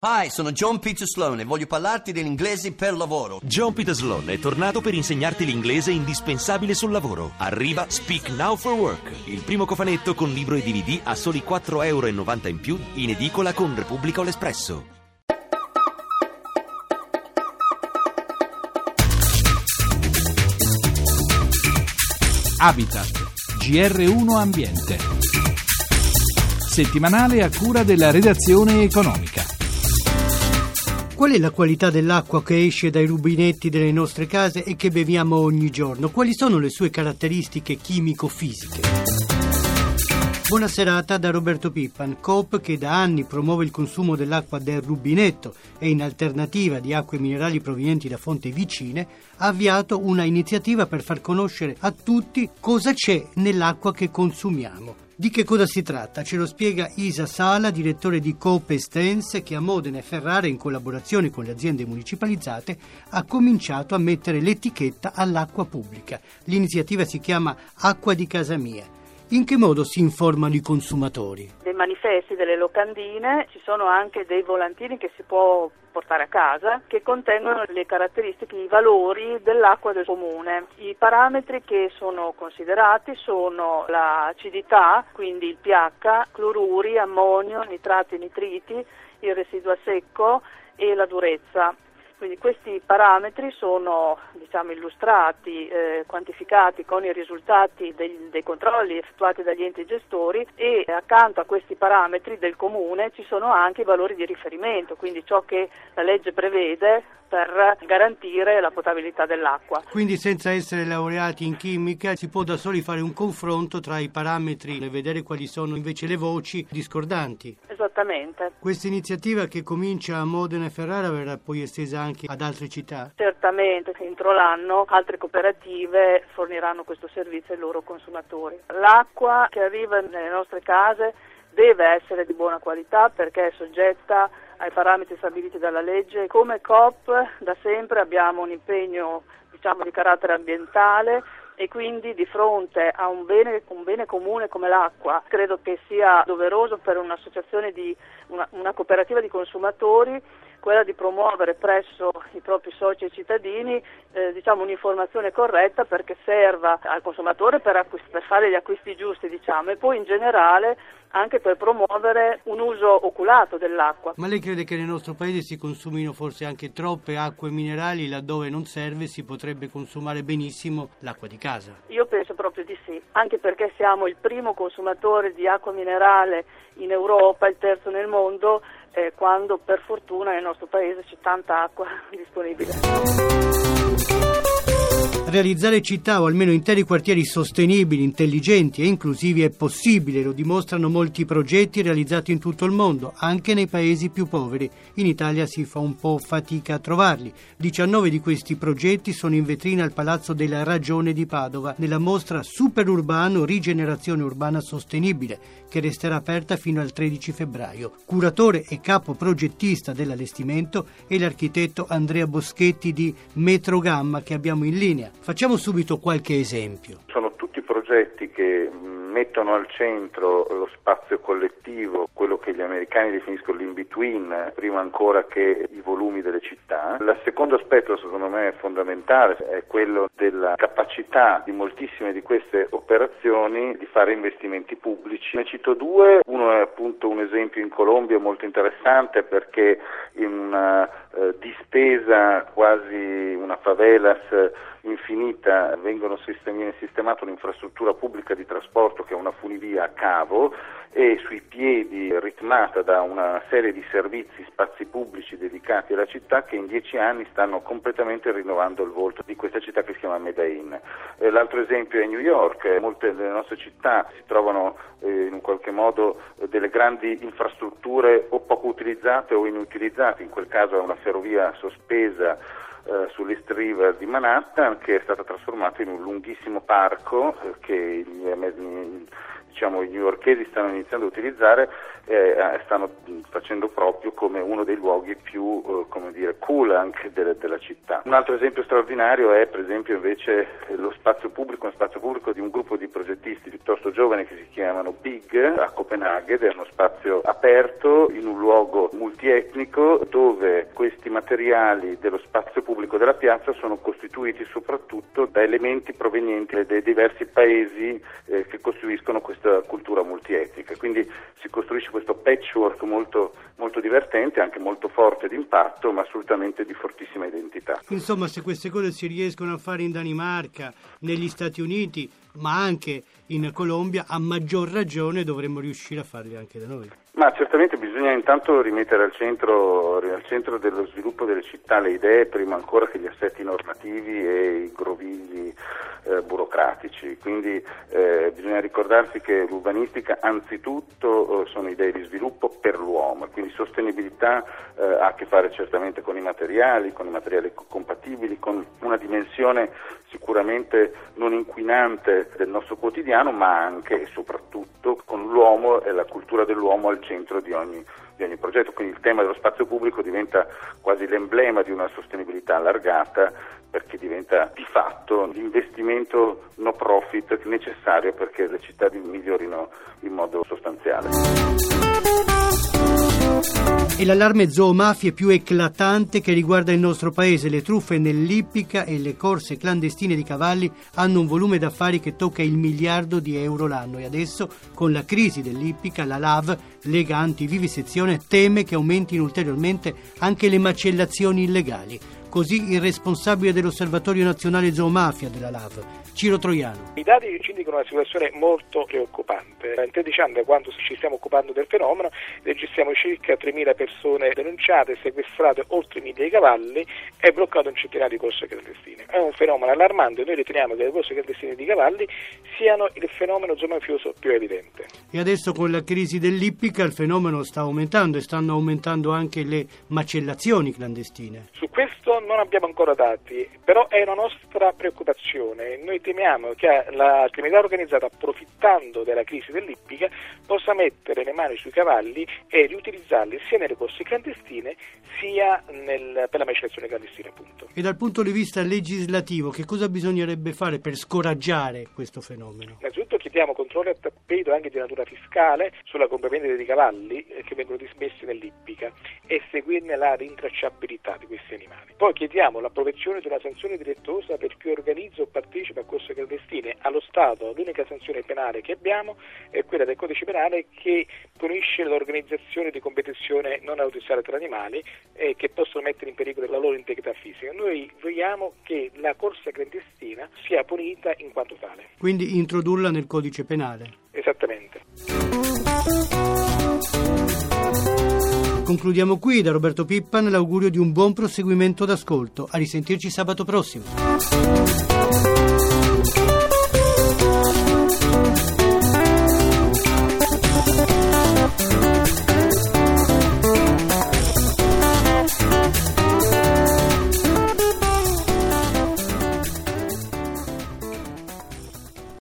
Hi, sono John Peter Sloan e voglio parlarti dell'inglese per lavoro. John Peter Sloan è tornato per insegnarti l'inglese indispensabile sul lavoro. Arriva Speak Now for Work, il primo cofanetto con libro e DVD a soli 4,90 euro in più in edicola con Repubblica o l'Espresso. Habitat, GR1 Ambiente. Settimanale a cura della redazione economica. Qual è la qualità dell'acqua che esce dai rubinetti delle nostre case e che beviamo ogni giorno? Quali sono le sue caratteristiche chimico-fisiche? Buona serata da Roberto Pippan, Coop che da anni promuove il consumo dell'acqua del rubinetto e in alternativa di acque minerali provenienti da fonti vicine ha avviato una iniziativa per far conoscere a tutti cosa c'è nell'acqua che consumiamo. Di che cosa si tratta? Ce lo spiega Isa Sala, direttore di Coop Estense, che a Modena e Ferrara, in collaborazione con le aziende municipalizzate, ha cominciato a mettere l'etichetta all'acqua pubblica. L'iniziativa si chiama Acqua di casa mia in che modo si informano i consumatori? Dei manifesti, delle locandine, ci sono anche dei volantini che si può portare a casa che contengono le caratteristiche, i valori dell'acqua del comune. I parametri che sono considerati sono l'acidità, quindi il pH, cloruri, ammonio, nitrati nitriti, il residuo secco e la durezza. Quindi questi parametri sono diciamo, illustrati, eh, quantificati con i risultati dei, dei, controlli effettuati dagli enti gestori e accanto a questi parametri del comune ci sono anche i valori di riferimento, quindi ciò che la legge prevede per garantire la potabilità dell'acqua. Quindi senza essere laureati in chimica si può da soli fare un confronto tra i parametri e vedere quali sono invece le voci discordanti. Esattamente. Questa iniziativa che comincia a Modena e Ferrara verrà poi estesa anche ad altre città? Certamente, entro l'anno altre cooperative forniranno questo servizio ai loro consumatori. L'acqua che arriva nelle nostre case deve essere di buona qualità perché è soggetta ai parametri stabiliti dalla legge. Come COP da sempre abbiamo un impegno diciamo, di carattere ambientale e quindi di fronte a un bene, un bene, comune come l'acqua credo che sia doveroso per un'associazione di una, una cooperativa di consumatori quella di promuovere presso i propri soci e cittadini eh, diciamo, un'informazione corretta perché serva al consumatore per, acquist- per fare gli acquisti giusti diciamo, e poi in generale anche per promuovere un uso oculato dell'acqua. Ma lei crede che nel nostro paese si consumino forse anche troppe acque minerali laddove non serve si potrebbe consumare benissimo l'acqua di casa? Io penso proprio di sì, anche perché siamo il primo consumatore di acqua minerale in Europa, il terzo nel mondo eh, quando per fortuna nel nostro paese c'è tanta acqua disponibile. Realizzare città o almeno interi quartieri sostenibili, intelligenti e inclusivi è possibile, lo dimostrano molti progetti realizzati in tutto il mondo, anche nei paesi più poveri. In Italia si fa un po' fatica a trovarli. 19 di questi progetti sono in vetrina al Palazzo della Ragione di Padova, nella mostra Superurbano Rigenerazione Urbana Sostenibile, che resterà aperta fino al 13 febbraio. Curatore e capo progettista dell'allestimento è l'architetto Andrea Boschetti di Metrogamma che abbiamo in linea. Facciamo subito qualche esempio. Sono tutti progetti che mettono al centro lo spazio collettivo, quello che gli americani definiscono l'in-between, prima ancora che i volumi delle città. Il secondo aspetto, secondo me, fondamentale è quello della capacità di moltissime di queste operazioni di fare investimenti pubblici. Ne cito due, uno è appunto un esempio in Colombia molto interessante perché in una dispesa quasi una favelas infinita vengono viene sistemata un'infrastruttura pubblica di trasporto che è una funivia a cavo e sui piedi ritmata da una serie di servizi, spazi pubblici dedicati alla città che in dieci anni stanno completamente rinnovando il volto di questa città che si chiama Medellin. Eh, l'altro esempio è New York, molte delle nostre città si trovano eh, in qualche modo eh, delle grandi infrastrutture o poco utilizzate o inutilizzate, in quel caso è una ferrovia sospesa eh, River di Manhattan che è stata trasformata in un lunghissimo parco eh, che gli, diciamo, i newyorkesi stanno iniziando a utilizzare eh, stanno facendo proprio come uno dei luoghi più eh, dire, cool anche delle, della città. Un altro esempio straordinario è per esempio invece lo spazio pubblico, un spazio pubblico di un gruppo di progettisti piuttosto giovani che si chiamano Big a Copenaghen, è uno spazio aperto in un luogo multietnico dove questi materiali dello spazio pubblico della piazza sono costituiti soprattutto da elementi provenienti dai diversi paesi eh, che costruiscono questa cultura multietnica. Quindi si costruisce questo patchwork molto, molto divertente, anche molto forte d'impatto, ma assolutamente di fortissima identità. Insomma, se queste cose si riescono a fare in Danimarca, negli Stati Uniti, ma anche in Colombia, a maggior ragione dovremmo riuscire a farli anche da noi. Ma certamente bisogna intanto rimettere al centro, al centro, dello sviluppo delle città le idee prima ancora che gli assetti normativi e i grovigli eh, burocratici. Quindi eh, bisogna ricordarsi che l'urbanistica anzitutto eh, sono idee di sviluppo per l'uomo, quindi sostenibilità eh, ha a che fare certamente con i materiali, con i materiali compatibili, con una dimensione sicuramente non inquinante del nostro quotidiano, ma anche e soprattutto con l'uomo e la cultura dell'uomo al centro di ogni, di ogni progetto. Quindi il tema dello spazio pubblico diventa quasi l'emblema di una sostenibilità allargata perché diventa di fatto l'investimento no profit necessario perché le città migliorino in modo sostanziale. E l'allarme zoomafie più eclatante che riguarda il nostro paese. Le truffe nell'ippica e le corse clandestine di cavalli hanno un volume d'affari che tocca il miliardo di euro l'anno e adesso, con la crisi dell'ippica, la LAV, Lega Antivivisezione, teme che aumentino ulteriormente anche le macellazioni illegali. Così il responsabile dell'Osservatorio Nazionale Zoomafia della LAV, Ciro Troiano. I dati ci indicano una situazione molto preoccupante. In 13 anni, da quando ci stiamo occupando del fenomeno, registriamo circa 3.000 persone denunciate, sequestrate oltre 1.000 cavalli e bloccato un centinaio di corse clandestine. È un fenomeno allarmante. Noi riteniamo che le corse clandestine di cavalli siano il fenomeno zoomafioso più evidente. E adesso con la crisi dell'ippica il fenomeno sta aumentando e stanno aumentando anche le macellazioni clandestine. Su questo non abbiamo ancora dati, però è una nostra preoccupazione. Noi temiamo che la criminalità organizzata, approfittando della crisi dell'ippica, possa mettere le mani sui cavalli e riutilizzarli sia nelle corse clandestine sia nel, per la macellazione clandestina. Appunto. E dal punto di vista legislativo, che cosa bisognerebbe fare per scoraggiare questo fenomeno? Innanzitutto chiediamo controlli a tappeto anche di natura fiscale sulla compravendita dei cavalli eh, che vengono dismessi nell'ippica e seguirne la rintracciabilità di questi animali. Poi chiediamo l'approvazione di una sanzione direttosa per chi organizza o partecipa a corse clandestine. Allo Stato l'unica sanzione penale che abbiamo è quella del codice penale che punisce l'organizzazione di competizione non autorizzate tra animali e che possono mettere in pericolo la loro integrità fisica. Noi vogliamo che la corsa clandestina sia punita in quanto tale. Quindi introdurla nel codice penale. Esattamente. Concludiamo qui da Roberto Pippan l'augurio di un buon proseguimento d'ascolto. A risentirci sabato prossimo.